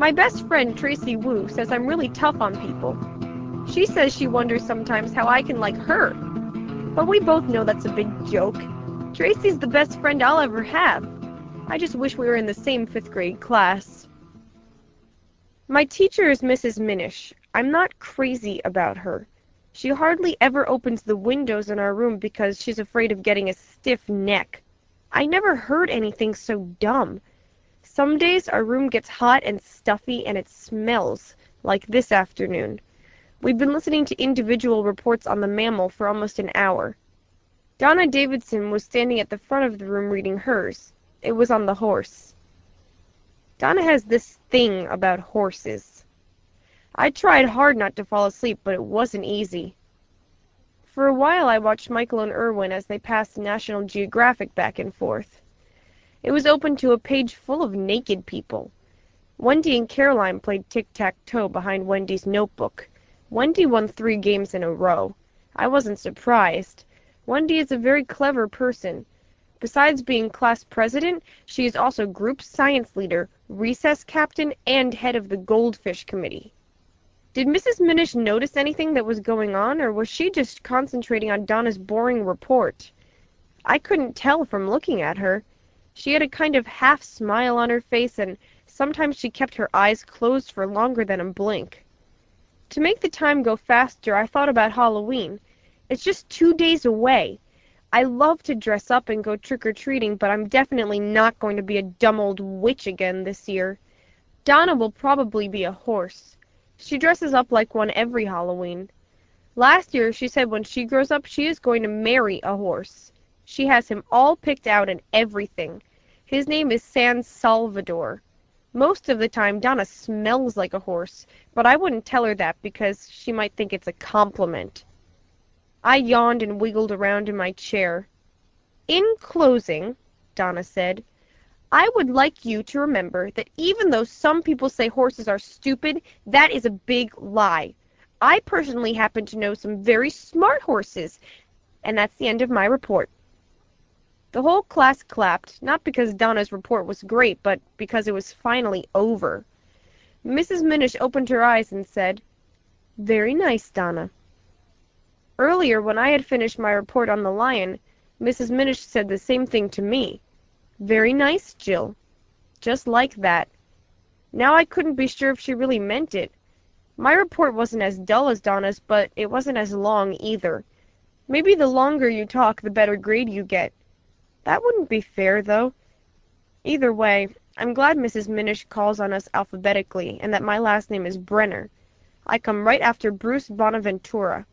My best friend Tracy Wu says I'm really tough on people. She says she wonders sometimes how I can like her. But we both know that's a big joke. Tracy's the best friend I'll ever have. I just wish we were in the same fifth grade class. My teacher is Mrs. Minish. I'm not crazy about her. She hardly ever opens the windows in our room because she's afraid of getting a stiff neck. I never heard anything so dumb. Some days our room gets hot and stuffy and it smells, like this afternoon. We've been listening to individual reports on the mammal for almost an hour. Donna Davidson was standing at the front of the room reading hers. It was on the horse. Donna has this thing about horses. I tried hard not to fall asleep, but it wasn't easy. For a while I watched Michael and Irwin as they passed National Geographic back and forth. It was open to a page full of naked people. Wendy and Caroline played tic-tac-toe behind Wendy's notebook. Wendy won three games in a row. I wasn't surprised. Wendy is a very clever person. Besides being class president, she is also group science leader, recess captain, and head of the Goldfish Committee. Did Mrs. Minish notice anything that was going on, or was she just concentrating on Donna's boring report? I couldn't tell from looking at her. She had a kind of half smile on her face, and sometimes she kept her eyes closed for longer than a blink. To make the time go faster, I thought about Halloween. It's just two days away. I love to dress up and go trick-or-treating, but I'm definitely not going to be a dumb old witch again this year. Donna will probably be a horse. She dresses up like one every Halloween. Last year she said when she grows up she is going to marry a horse. She has him all picked out and everything. His name is San Salvador. Most of the time Donna smells like a horse, but I wouldn't tell her that because she might think it's a compliment. I yawned and wiggled around in my chair. In closing, Donna said, I would like you to remember that even though some people say horses are stupid, that is a big lie. I personally happen to know some very smart horses, and that's the end of my report. The whole class clapped, not because Donna's report was great, but because it was finally over. Mrs. Minish opened her eyes and said, Very nice, Donna. Earlier, when I had finished my report on the lion, Mrs. Minish said the same thing to me. Very nice, Jill. Just like that. Now I couldn't be sure if she really meant it. My report wasn't as dull as Donna's, but it wasn't as long either. Maybe the longer you talk, the better grade you get. That wouldn't be fair, though. Either way, I'm glad Mrs. Minish calls on us alphabetically, and that my last name is Brenner. I come right after Bruce Bonaventura.